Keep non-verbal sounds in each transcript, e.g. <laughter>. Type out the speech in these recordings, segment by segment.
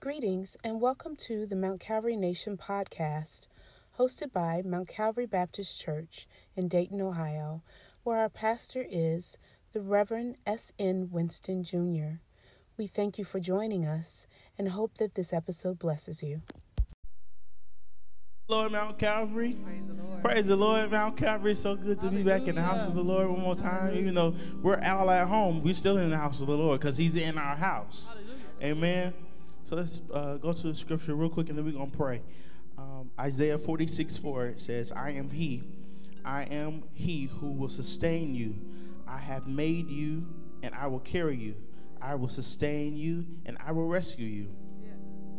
Greetings and welcome to the Mount Calvary Nation podcast, hosted by Mount Calvary Baptist Church in Dayton, Ohio, where our pastor is the Reverend S.N. Winston Jr. We thank you for joining us and hope that this episode blesses you. Lord Mount Calvary. Praise the Lord. Praise the Lord, Mount Calvary. It's so good to be back in the house of the Lord one more time. Even though we're all at home, we're still in the house of the Lord because He's in our house. Amen. So let's uh, go to the scripture real quick and then we're going to pray. Um, Isaiah 46 4 it says, I am He. I am He who will sustain you. I have made you and I will carry you. I will sustain you and I will rescue you.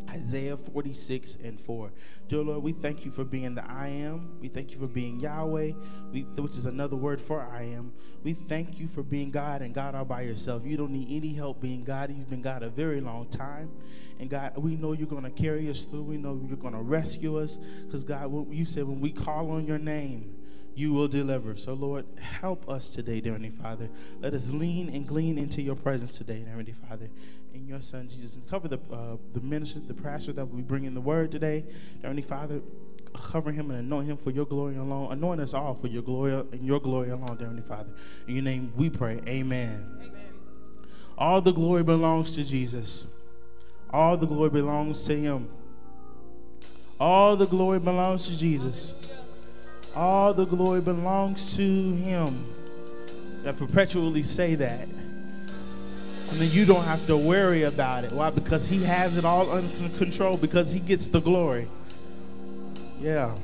Isaiah 46 and 4. Dear Lord, we thank you for being the I am. We thank you for being Yahweh, we, which is another word for I am. We thank you for being God and God all by yourself. You don't need any help being God. You've been God a very long time. And God, we know you're going to carry us through. We know you're going to rescue us. Because, God, you said when we call on your name, you will deliver. So, Lord, help us today, dear Heavenly Father. Let us lean and glean into your presence today, dear Heavenly Father. In your Son, Jesus. And cover the, uh, the minister, the pastor that will be bringing the word today, dear Heavenly Father. Cover him and anoint him for your glory alone. Anoint us all for your glory and your glory alone, dear Heavenly Father. In your name we pray. Amen. Amen. All the glory belongs to Jesus. All the glory belongs to him. All the glory belongs to Jesus. All the glory belongs to him. That perpetually say that. And then you don't have to worry about it. Why? Because he has it all under control because he gets the glory. Yeah.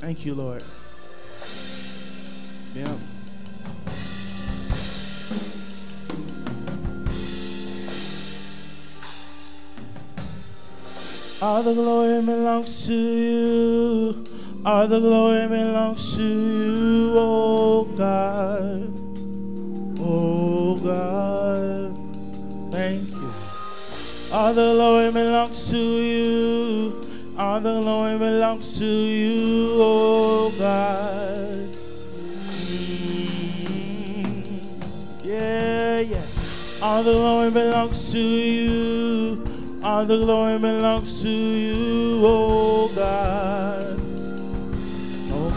Thank you, Lord. Yeah. All the glory belongs to you. All the glory belongs to you, oh God. Oh God. Thank you. All the glory belongs to you. All the glory belongs to you, oh God. Mm, yeah, yeah. All the glory belongs to you. All the glory belongs to you, oh God.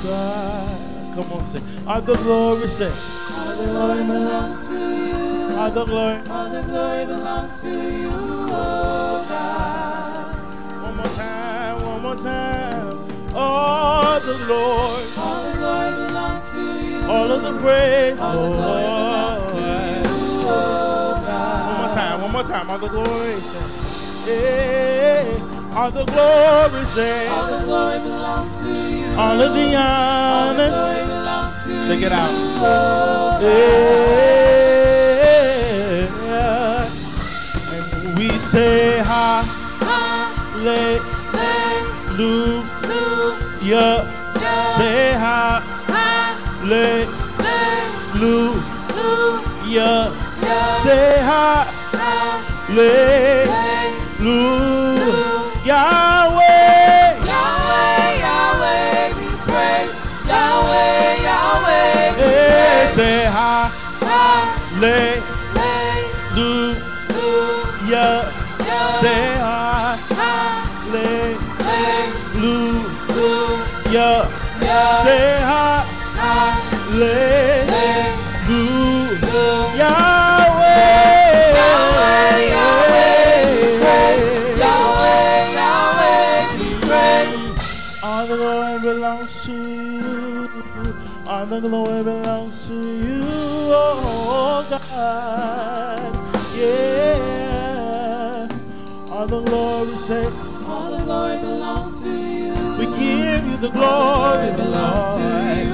God. Come on, say. All the glory, say. All the glory belongs to you. All the glory. All the glory belongs to you, oh God. One more time, one more time. All the glory. All the glory belongs to you. All of the praise, All the glory belongs to you, oh God. One more time, one more time. All the glory, say. Yeah. All the glory, say. All the glory belongs to you. All of the honor. Check it out. Yeah. And we say hallelujah. Say. Hallelujah. Say hallelujah. Hallelujah. Yeah. All the glory say, All the glory belongs to you. we give you the glory, belongs to you,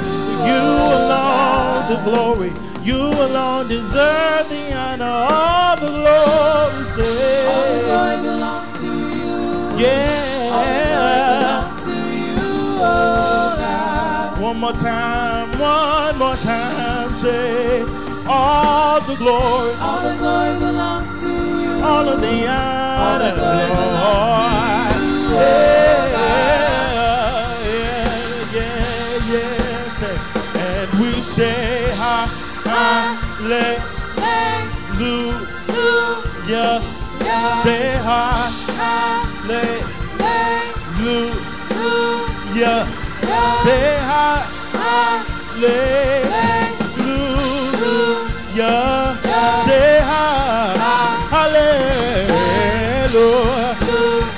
You alone the glory. You alone deserve the honor. All the glory say, All the glory belongs to you. All the glory yeah. belongs to you, oh God. One more time, one more time, say, all the glory, All the glory belongs to you. all of the honor. All the glory belongs to you, oh Yeah, yeah, yeah, say, and we say, ha, hallelujah. Hallelujah. Say hallelujah. Hallelujah. Say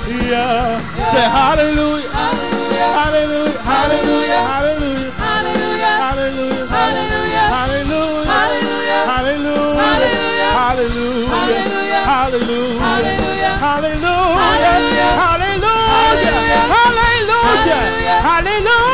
hallelujah. Say hallelujah. Hallelujah. Hallelujah. Hallelujah. Hallelujah. Hallelujah. Hallelujah. Hallelujah. Hallelujah. Hallelujah. Hallelujah. Hallelujah. Hallelujah. Hallelujah. Hallelujah. Hallelujah.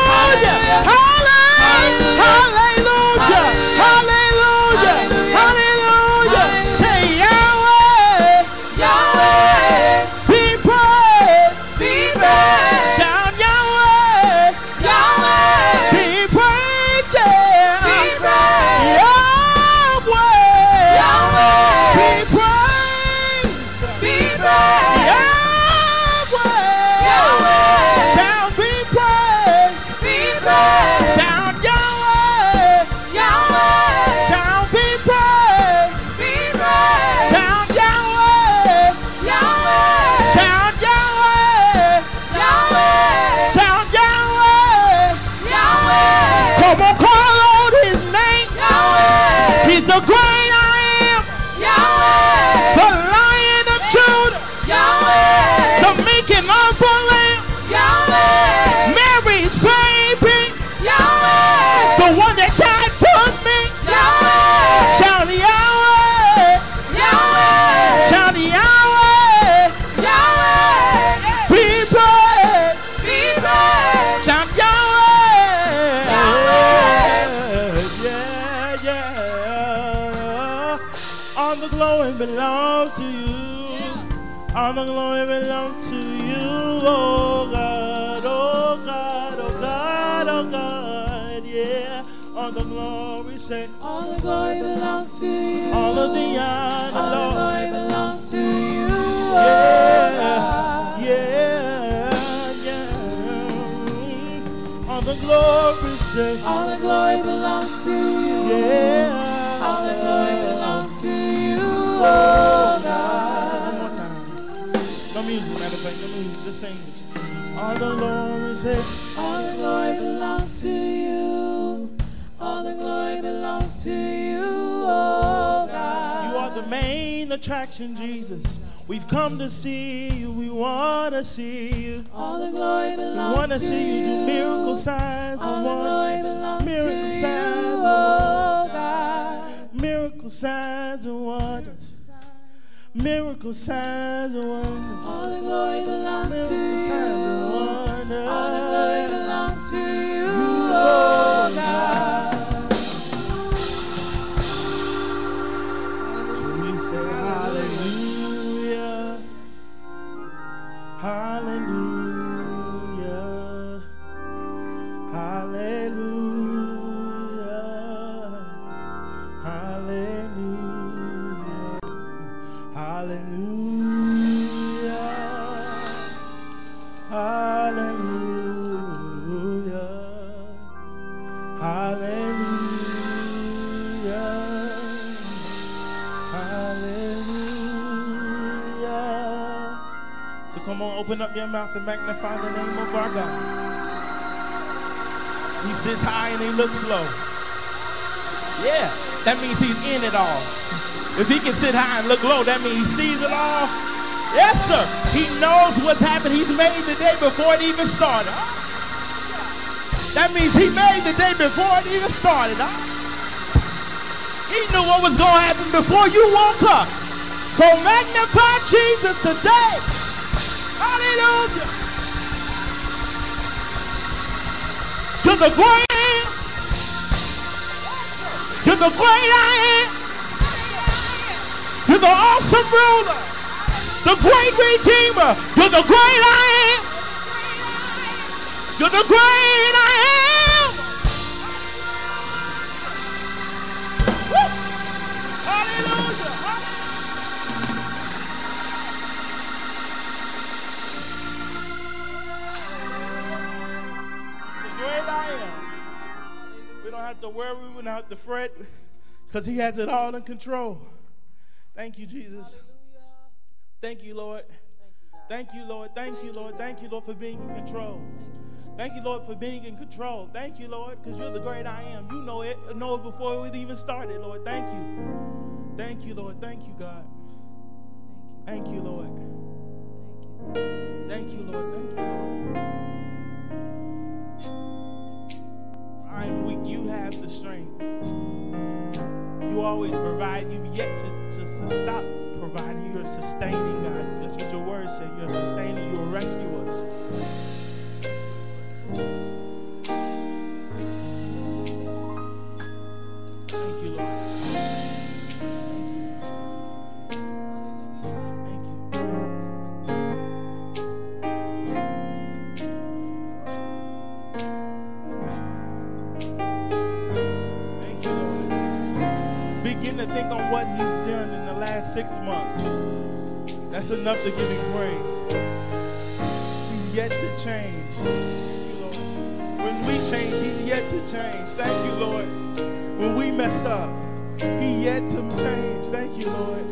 All the glory belongs to you, oh God, oh God, oh God, oh God, yeah. All the glory, say, All the glory belongs to you. all of the honor, All the glory belongs to you. oh Yeah, yeah, yeah. All the glory, say, All the glory belongs to you. yeah. All the glory belongs to you, oh Music, matter of fact, no music, just sing you. All the glory, say, All the glory belongs to you. All the glory belongs to you, oh God. you are the main attraction, Jesus. We've come to see you, we want to see you. All the glory We want to see you do miracle signs All and the glory wonders. belongs Miracle to signs you, and oh wonders. God. Miracle signs and wonders. Miracle signs and wonders. All the glory belongs to Miracle you. signs and wonders. All the glory belongs to you, oh open up your mouth and magnify the name of our God. He sits high and he looks low. Yeah, that means he's in it all. If he can sit high and look low, that means he sees it all. Yes, sir. He knows what's happened. He's made the day before it even started. That means he made the day before it even started. Huh? He knew what was going to happen before you woke up. So magnify Jesus today. Hallelujah. You're the great. You're the great I am. You're the awesome ruler. The great redeemer. You're the great I am. You're the great have to worry, we wouldn't have to fret, because He has it all in control. Thank you, Jesus. Thank you, Lord. Thank you, Lord. Thank you, Lord. Thank you, Lord, for being in control. Thank you, Lord, for being in control. Thank you, Lord, because you're the great I am. You know it, know it before it even started, Lord. Thank you. Thank you, Lord. Thank you, God. Thank you, Lord. Thank you, Lord. Thank you, Lord. I am weak, you have the strength. You always provide. You've yet to, to, stop providing. You're sustaining, God. That's what your word said. You're sustaining. You will rescue us. enough to give him praise. He's yet to change. Thank you, Lord. When we change, he's yet to change. Thank you, Lord. When we mess up, he yet to change. Thank you, Lord.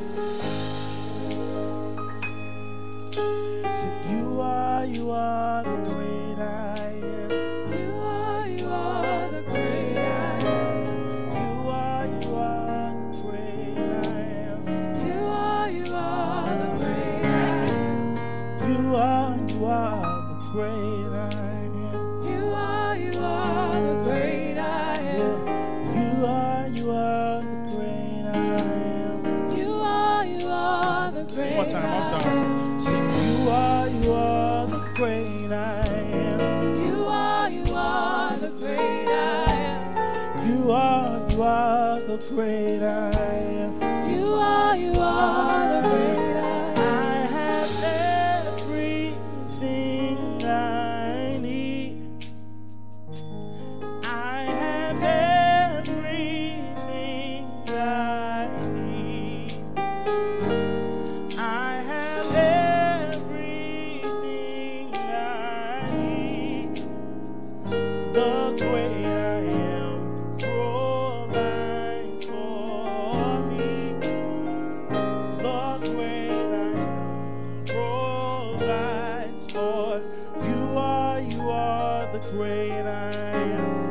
the great I am.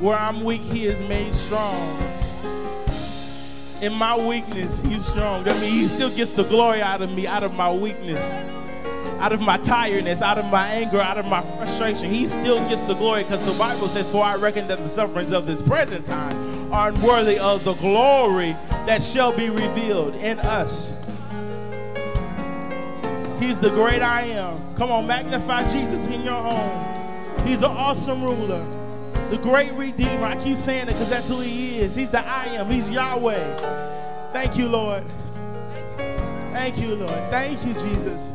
Where I'm weak, he is made strong. In my weakness, he's strong. I mean, he still gets the glory out of me, out of my weakness, out of my tiredness, out of my anger, out of my frustration. He still gets the glory because the Bible says, For I reckon that the sufferings of this present time are unworthy of the glory that shall be revealed in us. He's the great I am. Come on, magnify Jesus in your home. He's an awesome ruler the great Redeemer. I keep saying it because that's who He is. He's the I am, He's Yahweh. Thank you, Lord. Thank you, Lord. Thank you, Jesus.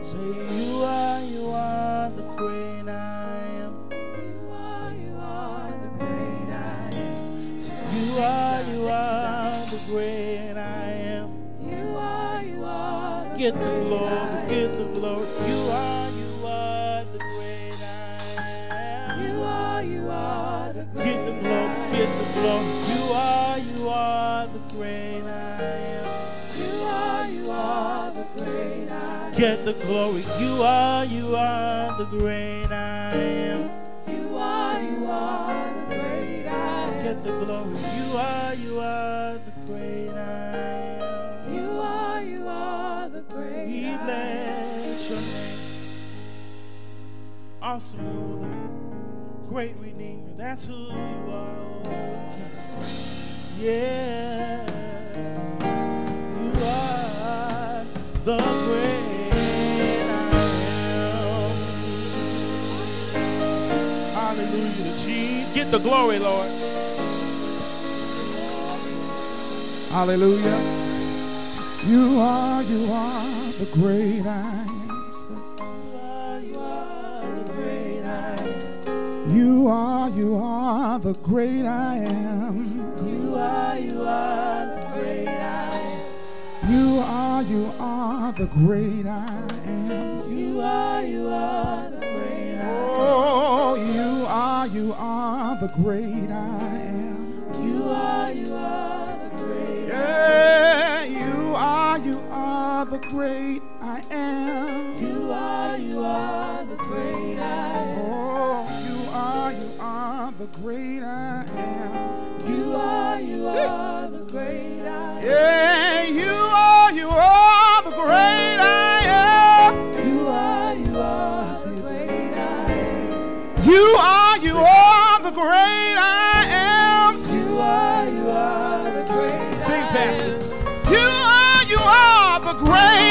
Say, You are, you are the great I am. You are, you are the great I am. You are, you are the great I am. You are, you are the great I am. Get the Lord. great I am. You are, you are the great I am. Get the glory. You are, you are the great I am. You are, you are the great I am. Get the glory. You are, you are the great I am. You are, you are the great I am. We bless your name. Awesome ruler, great redeemer. That's who you are. Yeah. The great I am. Hallelujah. Jesus. Get the glory, Lord. Hallelujah. You are, you are the great I am. You are, you are the great I am. You are, you are You are, you are the great I am. You are, you are the great I am. Oh, you are, you are the great I am. You are, you are the great Yeah, you are, you are the great I am. You are, you are the great I am. Oh, you are, you are the great I am. You are, you are the great I am. Yeah, you great I am. You are, you are the great Sing, Pastor. You are, you are the great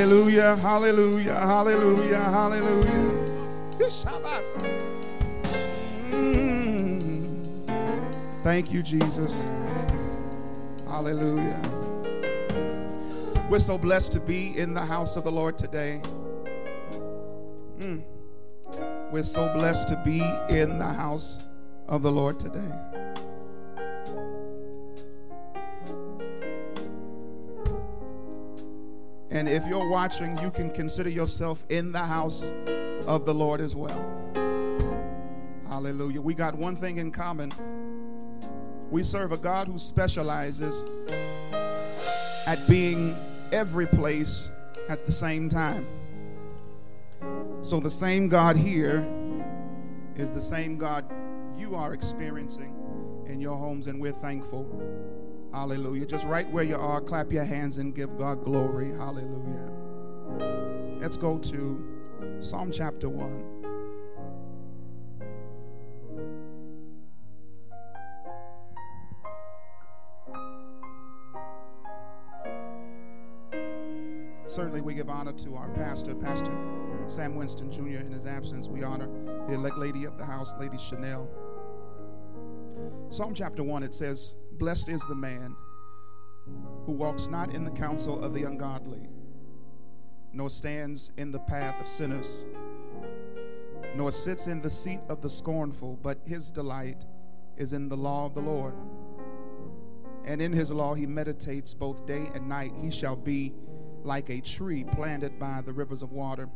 Hallelujah, hallelujah, hallelujah, hallelujah. Mm. Thank you, Jesus. Hallelujah. We're so blessed to be in the house of the Lord today. Mm. We're so blessed to be in the house of the Lord today. And if you're watching, you can consider yourself in the house of the Lord as well. Hallelujah. We got one thing in common. We serve a God who specializes at being every place at the same time. So the same God here is the same God you are experiencing in your homes, and we're thankful. Hallelujah. Just right where you are, clap your hands and give God glory. Hallelujah. Let's go to Psalm chapter 1. Certainly, we give honor to our pastor, Pastor Sam Winston Jr. In his absence, we honor the elect lady of the house, Lady Chanel. Psalm chapter 1, it says, Blessed is the man who walks not in the counsel of the ungodly, nor stands in the path of sinners, nor sits in the seat of the scornful, but his delight is in the law of the Lord. And in his law he meditates both day and night. He shall be like a tree planted by the rivers of water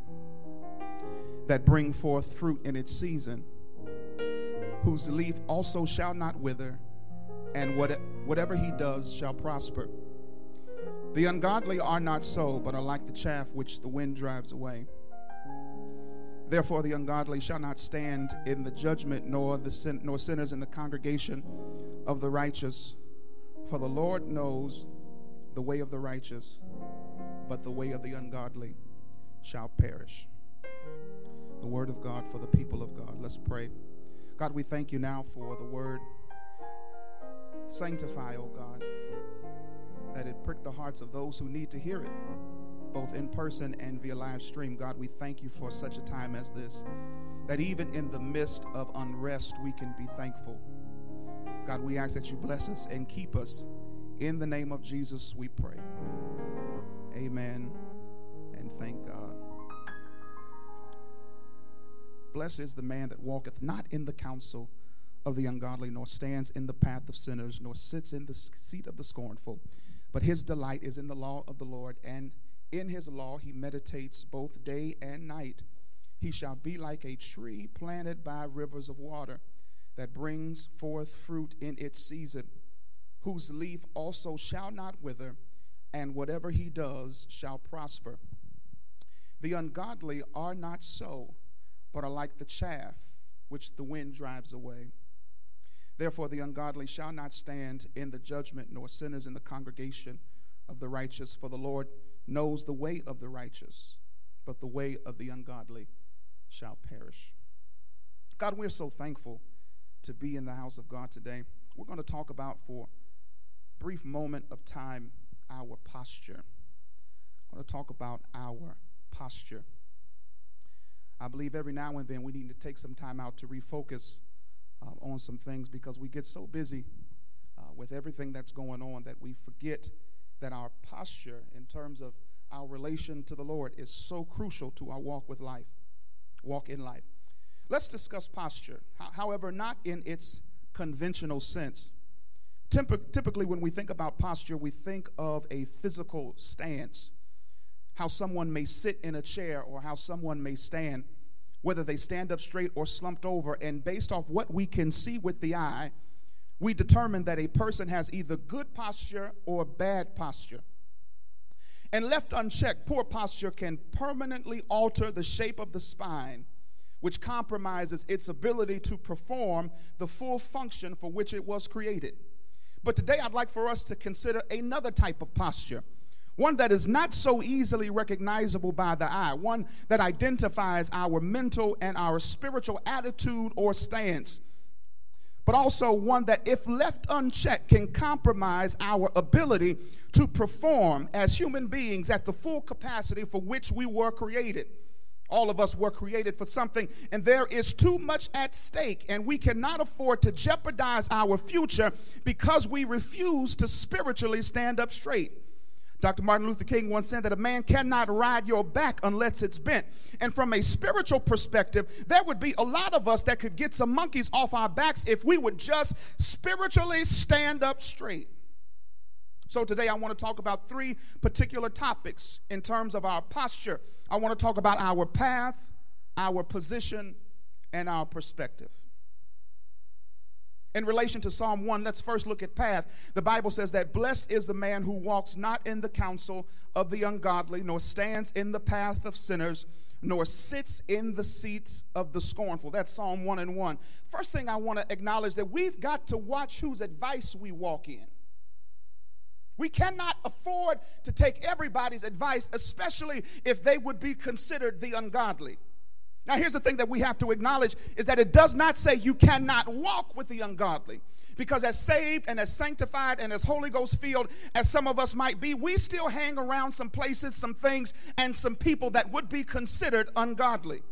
that bring forth fruit in its season whose leaf also shall not wither, and what, whatever he does shall prosper. The ungodly are not so, but are like the chaff which the wind drives away. Therefore, the ungodly shall not stand in the judgment, nor the sin, nor sinners in the congregation of the righteous. For the Lord knows the way of the righteous, but the way of the ungodly shall perish. The word of God for the people of God. Let's pray. God, we thank you now for the word. Sanctify, O God, that it prick the hearts of those who need to hear it, both in person and via live stream. God, we thank you for such a time as this, that even in the midst of unrest, we can be thankful. God, we ask that you bless us and keep us. In the name of Jesus, we pray. Amen and thank God. Blessed is the man that walketh not in the counsel of the ungodly, nor stands in the path of sinners, nor sits in the seat of the scornful. But his delight is in the law of the Lord, and in his law he meditates both day and night. He shall be like a tree planted by rivers of water that brings forth fruit in its season, whose leaf also shall not wither, and whatever he does shall prosper. The ungodly are not so, but are like the chaff which the wind drives away. Therefore, the ungodly shall not stand in the judgment, nor sinners in the congregation of the righteous. For the Lord knows the way of the righteous, but the way of the ungodly shall perish. God, we're so thankful to be in the house of God today. We're going to talk about for a brief moment of time our posture. I'm going to talk about our posture. I believe every now and then we need to take some time out to refocus uh, on some things because we get so busy uh, with everything that's going on that we forget that our posture in terms of our relation to the Lord is so crucial to our walk with life, walk in life. Let's discuss posture, however, not in its conventional sense. Typically, when we think about posture, we think of a physical stance, how someone may sit in a chair or how someone may stand, whether they stand up straight or slumped over. And based off what we can see with the eye, we determine that a person has either good posture or bad posture. And left unchecked, poor posture can permanently alter the shape of the spine which compromises its ability to perform the full function for which it was created. But today I'd like for us to consider another type of posture, one that is not so easily recognizable by the eye, one that identifies our mental and our spiritual attitude or stance, but also one that, if left unchecked, can compromise our ability to perform as human beings at the full capacity for which we were created. All of us were created for something, and there is too much at stake, and we cannot afford to jeopardize our future because we refuse to spiritually stand up straight. Dr. Martin Luther King once said that a man cannot ride your back unless it's bent. And from a spiritual perspective, there would be a lot of us that could get some monkeys off our backs if we would just spiritually stand up straight. So today I want to talk about three particular topics in terms of our posture. I want to talk about our path, our position, and our perspective. In relation to Psalm 1, let's first look at path. The Bible says that blessed is the man who walks not in the counsel of the ungodly, nor stands in the path of sinners, nor sits in the seats of the scornful. That's Psalm 1 and 1. First thing I want to acknowledge that we've got to watch whose advice we walk in. We cannot afford to take everybody's advice, especially if they would be considered the ungodly. Now, here's the thing that we have to acknowledge is that it does not say you cannot walk with the ungodly. Because as saved and as sanctified and as Holy Ghost filled as some of us might be, we still hang around some places, some things, and some people that would be considered ungodly.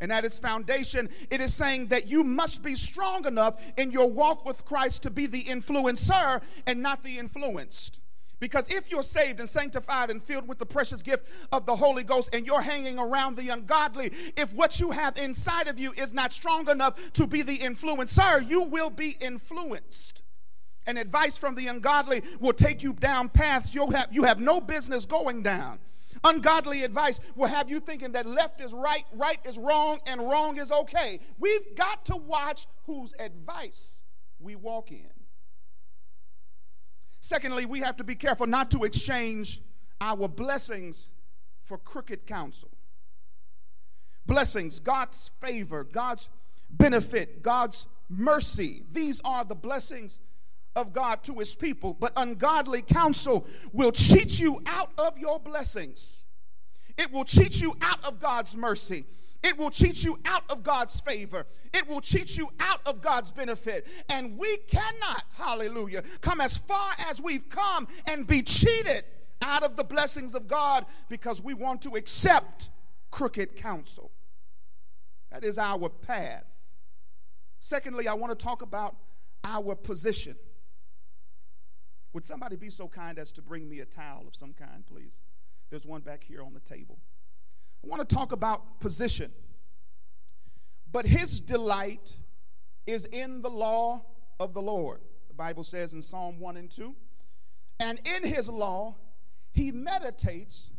And at its foundation, it is saying that you must be strong enough in your walk with Christ to be the influencer and not the influenced. Because if you're saved and sanctified and filled with the precious gift of the Holy Ghost and you're hanging around the ungodly, if what you have inside of you is not strong enough to be the influencer, you will be influenced. And advice from the ungodly will take you down paths you have, you have no business going down. Ungodly advice will have you thinking that left is right, right is wrong, and wrong is okay. We've got to watch whose advice we walk in. Secondly, we have to be careful not to exchange our blessings for crooked counsel. Blessings, God's favor, God's benefit, God's mercy. These are the blessings of God to his people, but ungodly counsel will cheat you out of your blessings. It will cheat you out of God's mercy. It will cheat you out of God's favor. It will cheat you out of God's benefit. And we cannot, hallelujah, come as far as we've come and be cheated out of the blessings of God because we want to accept crooked counsel. That is our path. Secondly, I want to talk about our position. Would somebody be so kind as to bring me a towel of some kind, please? There's one back here on the table. I want to talk about position. But his delight is in the law of the Lord. The Bible says in Psalm 1 and 2. And in his law, he meditates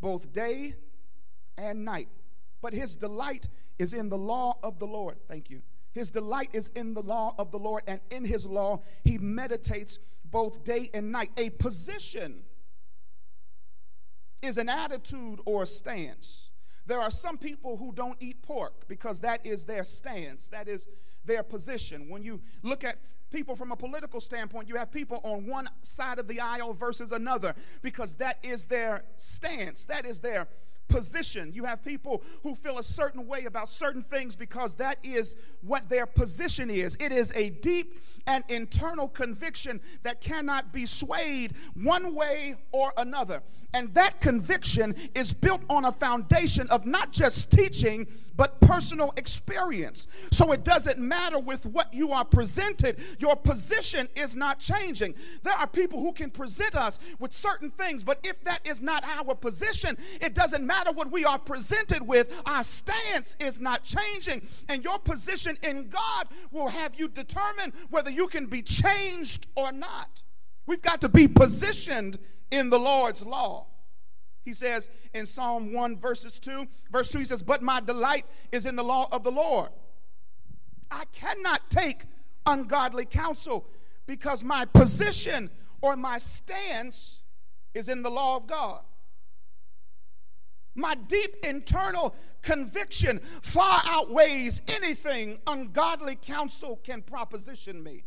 both day and night. But his delight is in the law of the Lord. Thank you. His delight is in the law of the Lord, and in his law, he meditates both day and night. A position is an attitude or a stance. There are some people who don't eat pork because that is their stance, that is their position. When you look at people from a political standpoint, you have people on one side of the aisle versus another because that is their stance, that is their position. You have people who feel a certain way about certain things because that is what their position is. It is a deep and internal conviction that cannot be swayed one way or another. And that conviction is built on a foundation of not just teaching, but personal experience. So it doesn't matter with what you are presented, your position is not changing. There are people who can present us with certain things, but if that is not our position, it doesn't matter what we are presented with, our stance is not changing. And your position in God will have you determine whether you can be changed or not. We've got to be positioned in the Lord's law. He says in Psalm 1, verses 2, verse 2, he says, But my delight is in the law of the Lord. I cannot take ungodly counsel because my position or my stance is in the law of God. My deep internal conviction far outweighs anything ungodly counsel can proposition me.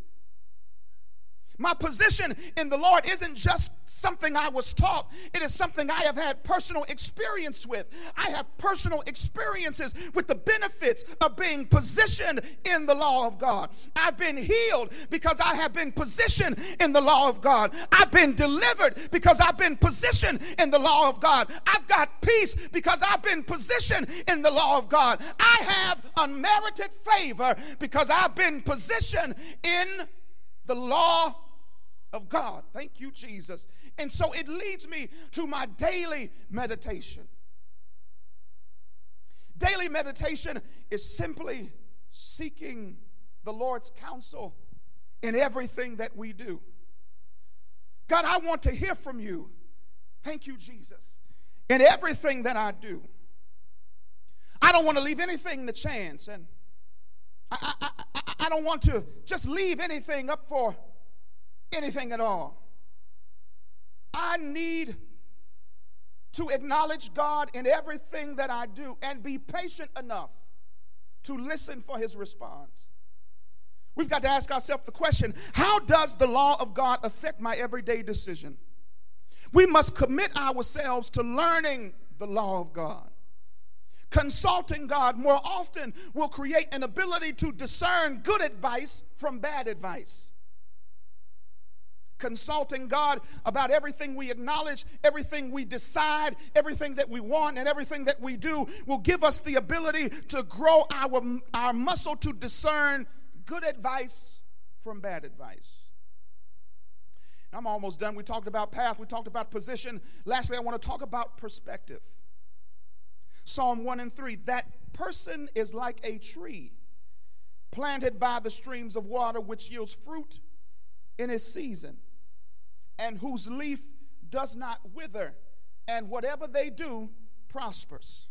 My position in the Lord isn't just something I was taught, it is something I have had personal experience with. I have personal experiences with the benefits of being positioned in the law of God. I've been healed because I have been positioned in the law of God. I've been delivered because I've been positioned in the law of God. I've got peace because I've been positioned in the law of God. I have unmerited favor because I've been positioned in the law of God. Thank you, Jesus. And so it leads me to my daily meditation. Daily meditation is simply seeking the Lord's counsel in everything that we do. God, I want to hear from you. Thank you, Jesus. In everything that I do. I don't want to leave anything to chance, and I, I, I, don't want to just leave anything up for anything at all. I need to acknowledge God in everything that I do and be patient enough to listen for his response. We've got to ask ourselves the question how does the law of God affect my everyday decision? We must commit ourselves to learning the law of God. Consulting God more often will create an ability to discern good advice from bad advice consulting God about everything we acknowledge, everything we decide, everything that we want, and everything that we do will give us the ability to grow our, our muscle to discern good advice from bad advice. I'm almost done. We talked about path, we talked about position. Lastly, I want to talk about perspective. Psalm 1 and 3 that person is like a tree planted by the streams of water, which yields fruit in its season and whose leaf does not wither, and whatever they do prospers.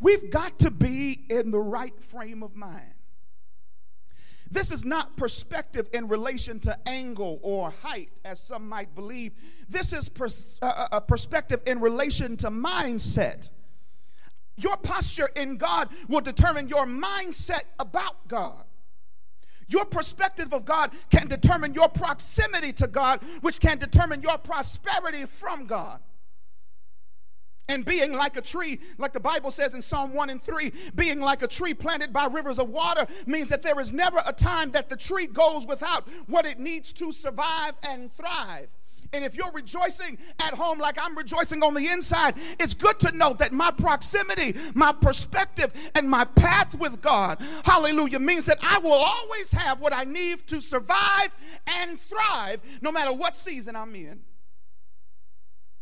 We've got to be in the right frame of mind. This is not perspective in relation to angle or height, as some might believe. This is pers- uh, uh a perspective in relation to mindset. Your posture in God will determine your mindset about God. Your perspective of God can determine your proximity to God, which can determine your prosperity from God. And being like a tree, like the Bible says in Psalm 1 and 3, being like a tree planted by rivers of water means that there is never a time that the tree goes without what it needs to survive and thrive. And if you're rejoicing at home like I'm rejoicing on the inside, it's good to know that my proximity, my perspective, and my path with God, hallelujah, means that I will always have what I need to survive and thrive no matter what season I'm in.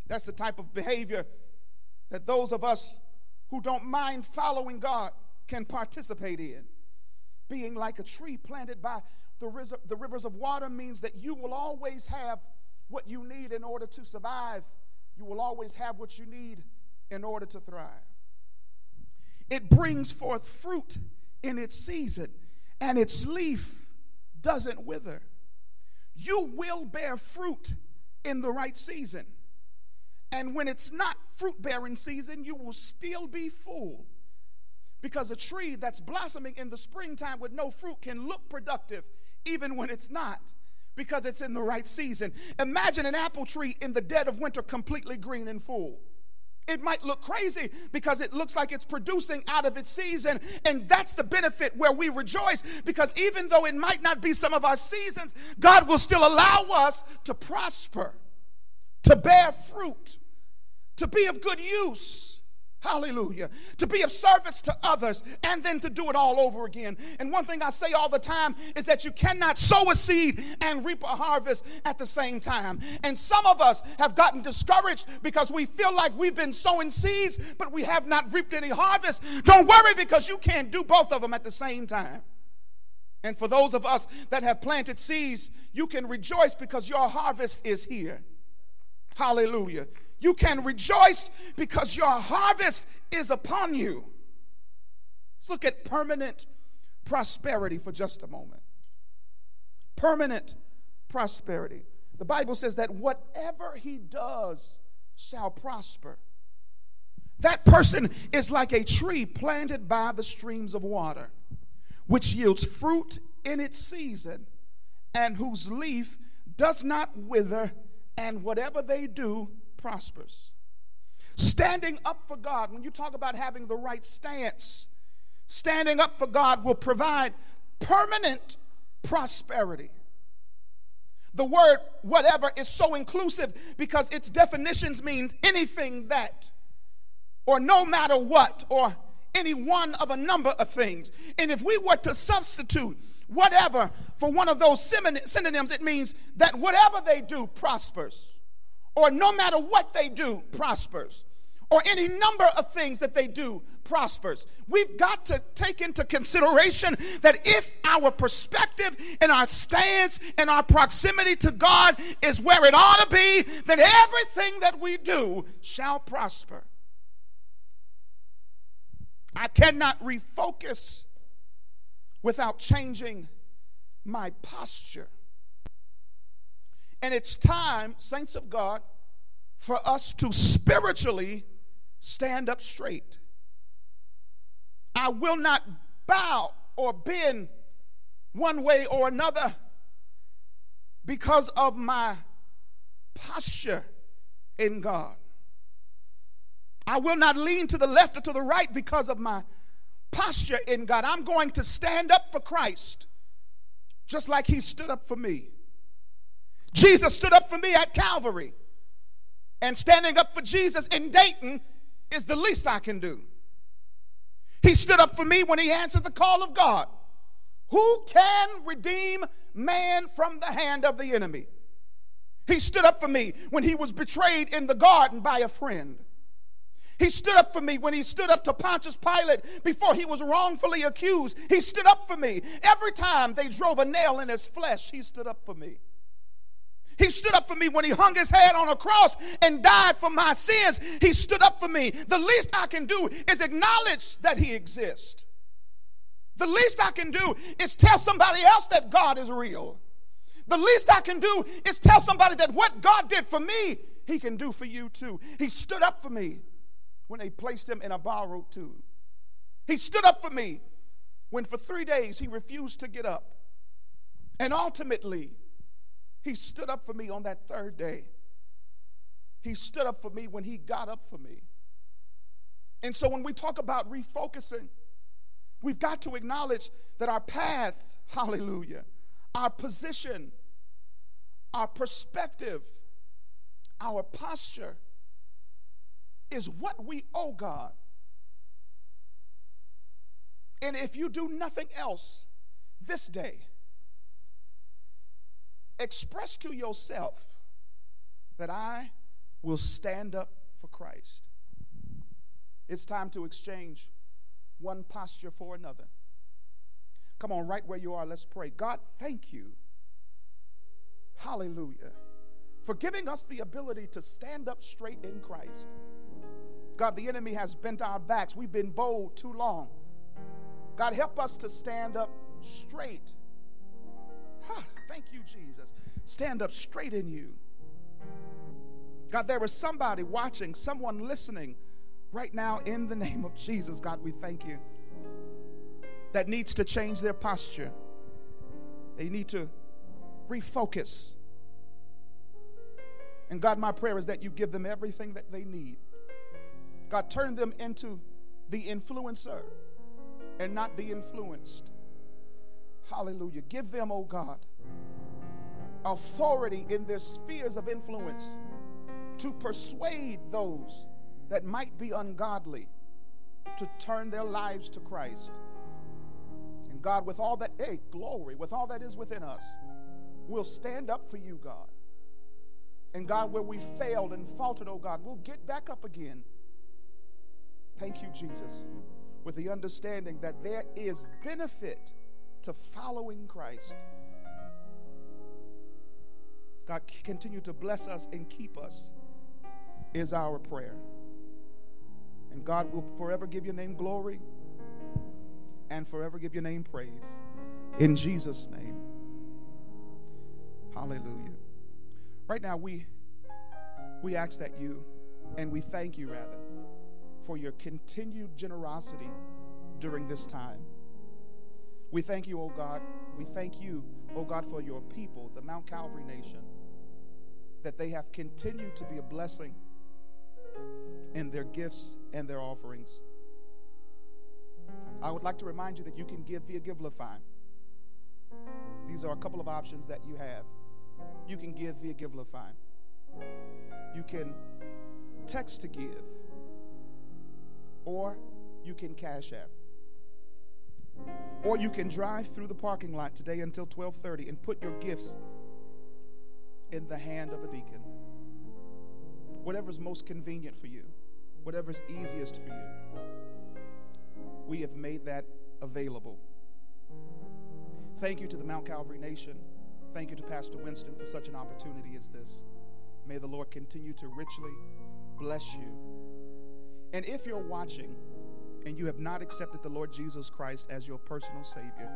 That's the type of behavior that those of us who don't mind following God can participate in. Being like a tree planted by the, rivers of water means that you will always have what you need in order to survive. You will always have what you need in order to thrive. It brings forth fruit in its season, and its leaf doesn't wither. You will bear fruit in the right season. And when it's not fruit bearing season, you will still be full. Because a tree that's blossoming in the springtime with no fruit can look productive even when it's not because it's in the right season. Imagine an apple tree in the dead of winter completely green and full. It might look crazy because it looks like it's producing out of its season. And that's the benefit where we rejoice because even though it might not be some of our seasons, God will still allow us to prosper, to bear fruit, to be of good use. Hallelujah. To be of service to others and then to do it all over again. And one thing I say all the time is that you cannot sow a seed and reap a harvest at the same time. And some of us have gotten discouraged because we feel like we've been sowing seeds, but we have not reaped any harvest. Don't worry because you can't do both of them at the same time. And for those of us that have planted seeds, you can rejoice because your harvest is here. Hallelujah. You can rejoice because your harvest is upon you. Let's look at permanent prosperity for just a moment. Permanent prosperity. The Bible says that whatever he does shall prosper. That person is like a tree planted by the streams of water, which yields fruit in its season, and whose leaf does not wither, and whatever they do prospers. Standing up for God, when you talk about having the right stance, standing up for God will provide permanent prosperity. The word whatever is so inclusive because its definitions mean anything that, or no matter what, or any one of a number of things. And if we were to substitute whatever for one of those synonyms, it means that whatever they do prospers or no matter what they do, prospers, or any number of things that they do prospers. We've got to take into consideration that if our perspective and our stance and our proximity to God is where it ought to be, then everything that we do shall prosper. I cannot refocus without changing my posture. And it's time, saints of God, for us to spiritually stand up straight. I will not bow or bend one way or another because of my posture in God. I will not lean to the left or to the right because of my posture in God. I'm going to stand up for Christ just like He stood up for me. Jesus stood up for me at Calvary. And standing up for Jesus in Dayton is the least I can do. He stood up for me when he answered the call of God. Who can redeem man from the hand of the enemy? He stood up for me when he was betrayed in the garden by a friend. He stood up for me when he stood up to Pontius Pilate before he was wrongfully accused. He stood up for me. Every time they drove a nail in his flesh, he stood up for me. He stood up for me when he hung his head on a cross and died for my sins. He stood up for me. The least I can do is acknowledge that he exists. The least I can do is tell somebody else that God is real. The least I can do is tell somebody that what God did for me, he can do for you too. He stood up for me when they placed him in a borrowed tube. He stood up for me when for three days he refused to get up. And ultimately, he stood up for me on that third day. He stood up for me when he got up for me. And so when we talk about refocusing, we've got to acknowledge that our path, <laughs> hallelujah, our position, our perspective, our posture is what we owe God. And if you do nothing else this day, express to yourself that I will stand up for Christ. It's time to exchange one posture for another. Come on, right where you are, let's pray. God, thank you. Hallelujah. For giving us the ability to stand up straight in Christ. God, the enemy has bent our backs. We've been bold too long. God, help us to stand up straight. Thank you, Jesus. Stand up straight in you. God, there is somebody watching, someone listening right now in the <laughs> name of Jesus. God, we thank you. That needs to change their posture. They need to refocus. And God, my prayer is that you give them everything that they need. God, turn them into the influencer and not the influenced. Hallelujah. Give them, oh God, authority in their spheres of influence to persuade those that might be ungodly to turn their lives to Christ. And God, with all that, hey, glory, with all that is within us, we'll stand up for you, God. And God, where we failed and faltered, oh God, we'll get back up again. Thank you, Jesus, with the understanding that there is benefit to following Christ. God, continue to bless us and keep us, is our prayer. And God will forever give your name glory and forever give your name praise. In Jesus' name. Hallelujah. Right now, we, we ask that you, and we thank you rather, for your continued generosity during this time. We thank you, oh God. We thank you, oh God, for your people, the Mount Calvary nation, that they have continued to be a blessing in their gifts and their offerings. I would like to remind you that you can give via Givelify. These are a couple of options that you have. You can give via Givelify. You can text to give, or you can cash app. Or you can drive through the parking lot today until 12:30 and put your gifts in the hand of a deacon. Whatever's most convenient for you, whatever's easiest for you. We have made that available. Thank you to the Mount Calvary Nation. Thank you to Pastor Winston for such an opportunity as this. May the Lord continue to richly bless you. And if you're watching, and you have not accepted the Lord Jesus Christ as your personal Savior,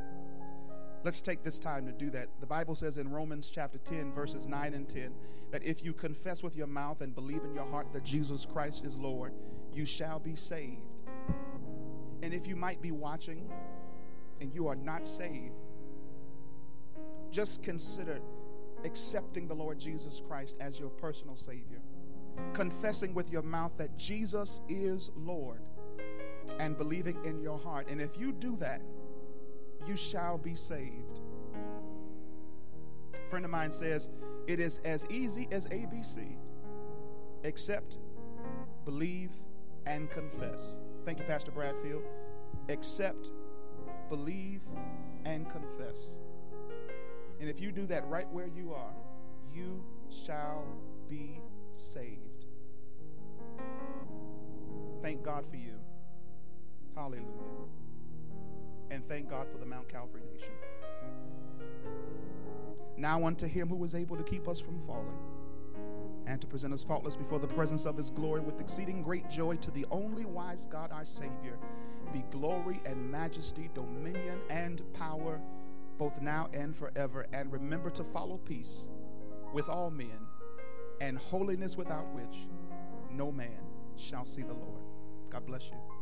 let's take this time to do that. The Bible says in Romans chapter 10, verses 9 and 10, that if you confess with your mouth and believe in your heart that Jesus Christ is Lord, you shall be saved. And if you might be watching and you are not saved, just consider accepting the Lord Jesus Christ as your personal Savior, confessing with your mouth that Jesus is Lord and believing in your heart. And if you do that, you shall be saved. A friend of mine says, It is as easy as ABC, accept, believe, and confess. Thank you, Pastor Bradfield. Accept, believe, and confess. And if you do that right where you are, you shall be saved. Thank God for you. Hallelujah. And thank God for the Mount Calvary Nation. Now unto him who is able to keep us from falling and to present us faultless before the presence of his glory with exceeding great joy to the only wise God our Savior be glory and majesty, dominion and power both now and forever. And remember to follow peace with all men and holiness without which no man shall see the Lord. God bless you.